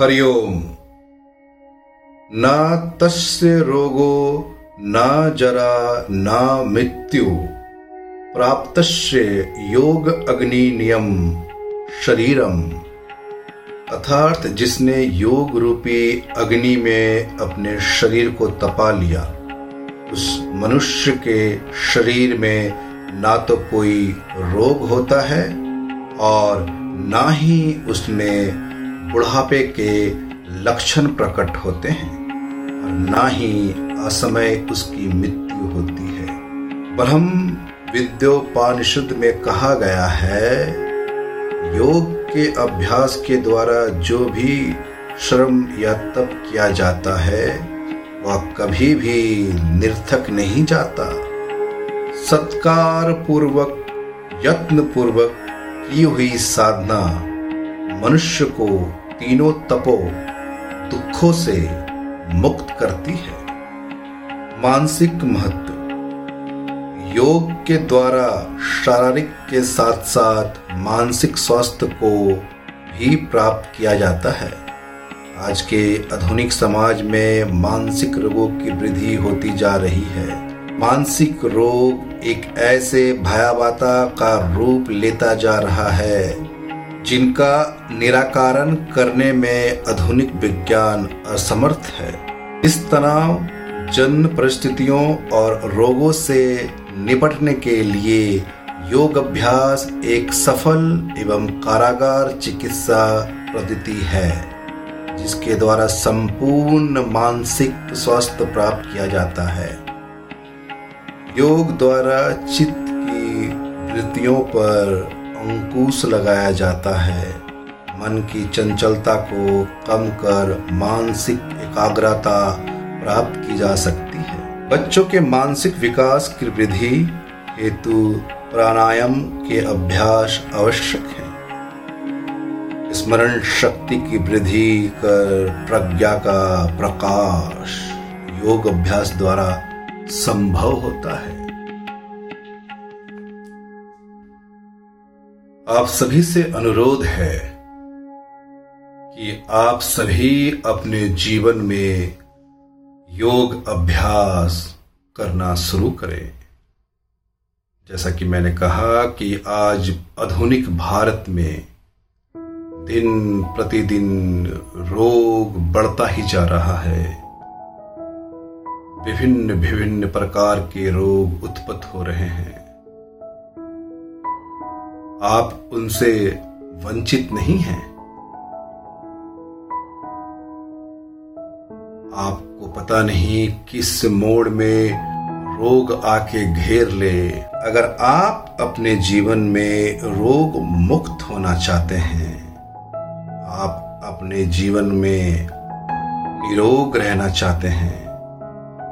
हरिओम न तस्य रोगो, न जरा, न मृत्यु। प्राप्त योग अग्नि नियम, शरीरम। अर्थात जिसने योग रूपी अग्नि में अपने शरीर को तपा लिया, उस मनुष्य के शरीर में ना तो कोई रोग होता है और ना ही उसमें बुढ़ापे के लक्षण प्रकट होते हैं और ना ही असमय उसकी मृत्यु होती है। ब्रह्म विद्योपानिषद में कहा गया है, योग के अभ्यास के द्वारा जो भी श्रम या तप किया जाता है, वह कभी भी निर्थक नहीं जाता। सत्कार पूर्वक यत्न पूर्वक की हुई साधना मनुष्य को तीनों तपो दुखों से मुक्त करती है। मानसिक महत्व, योग के द्वारा शारीरिक के साथ साथ मानसिक स्वास्थ्य को भी प्राप्त किया जाता है। आज के आधुनिक समाज में मानसिक रोगों की वृद्धि होती जा रही है। मानसिक रोग एक ऐसे भयावता का रूप लेता जा रहा है जिनका निराकरण करने में आधुनिक विज्ञान असमर्थ है। इस तनाव जन परिस्थितियों और रोगों से निपटने के लिए योग अभ्यास एक सफल एवं कारागार चिकित्सा पद्धति है, जिसके द्वारा संपूर्ण मानसिक स्वास्थ्य प्राप्त किया जाता है। योग द्वारा चित्त की वृत्तियों पर अंकुश लगाया जाता है। मन की चंचलता को कम कर मानसिक एकाग्रता प्राप्त की जा सकती है। बच्चों के मानसिक विकास की वृद्धि हेतु प्राणायाम के अभ्यास आवश्यक है। स्मरण शक्ति की वृद्धि कर प्रज्ञा का प्रकाश योग अभ्यास द्वारा संभव होता है। आप सभी से अनुरोध है कि आप सभी अपने जीवन में योग अभ्यास करना शुरू करें। जैसा कि मैंने कहा कि आज आधुनिक भारत में दिन प्रतिदिन रोग बढ़ता ही जा रहा है। विभिन्न विभिन्न प्रकार के रोग उत्पन्न हो रहे हैं। आप उनसे वंचित नहीं हैं। आपको पता नहीं किस मोड़ में रोग आके घेर ले। अगर आप अपने जीवन में रोग मुक्त होना चाहते हैं, आप अपने जीवन में निरोग रहना चाहते हैं,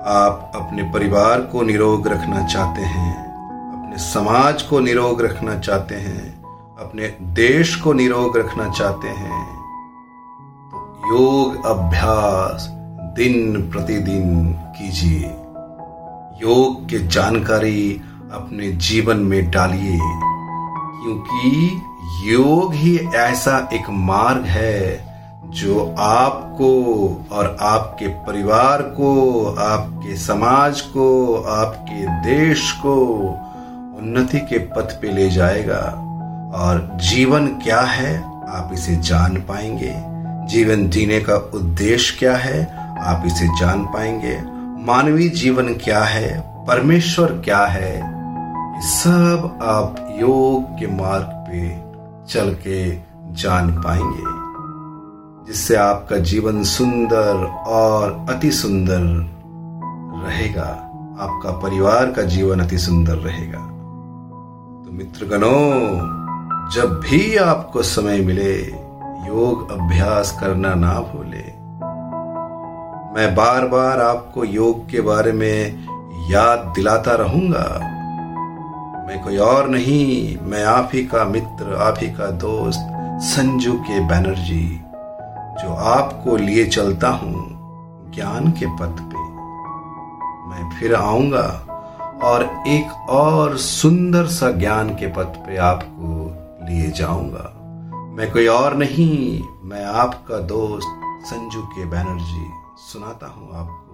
आप अपने परिवार को निरोग रखना चाहते हैं अपने समाज को निरोग रखना चाहते हैं, अपने देश को निरोग रखना चाहते हैं तो योग अभ्यास दिन प्रतिदिन कीजिए। योग के जानकारी अपने जीवन में डालिए, क्योंकि योग ही ऐसा एक मार्ग है जो आपको और आपके परिवार को, आपके समाज को, आपके देश को उन्नति के पथ पे ले जाएगा। और जीवन क्या है, आप इसे जान पाएँगे। जीवन जीने का उद्देश्य क्या है, आप इसे जान पाएँगे। मानवीय जीवन क्या है, परमेश्वर क्या है सब आप योग के मार्ग पे चल के जान पाएँगे। जिससे आपका जीवन सुंदर और अति सुंदर रहेगा। आपका परिवार का जीवन अति सुंदर रहेगा। मित्रगणों, जब भी आपको समय मिले, योग अभ्यास करना ना भूले। मैं बार बार आपको योग के बारे में याद दिलाता रहूँगा। मैं कोई और नहीं, मैं आप ही का मित्र, आप ही का दोस्त, संजू के बैनर्जी, जो आपको लिए चलता हूँ ज्ञान के पथ पे। मैं फिर आऊँगा। और एक और सुंदर सा ज्ञान के पथ पे आपको लिए जाऊँगा। मैं कोई और नहीं, मैं आपका दोस्त संजू के बैनर्जी। सुनाता हूँ आपको।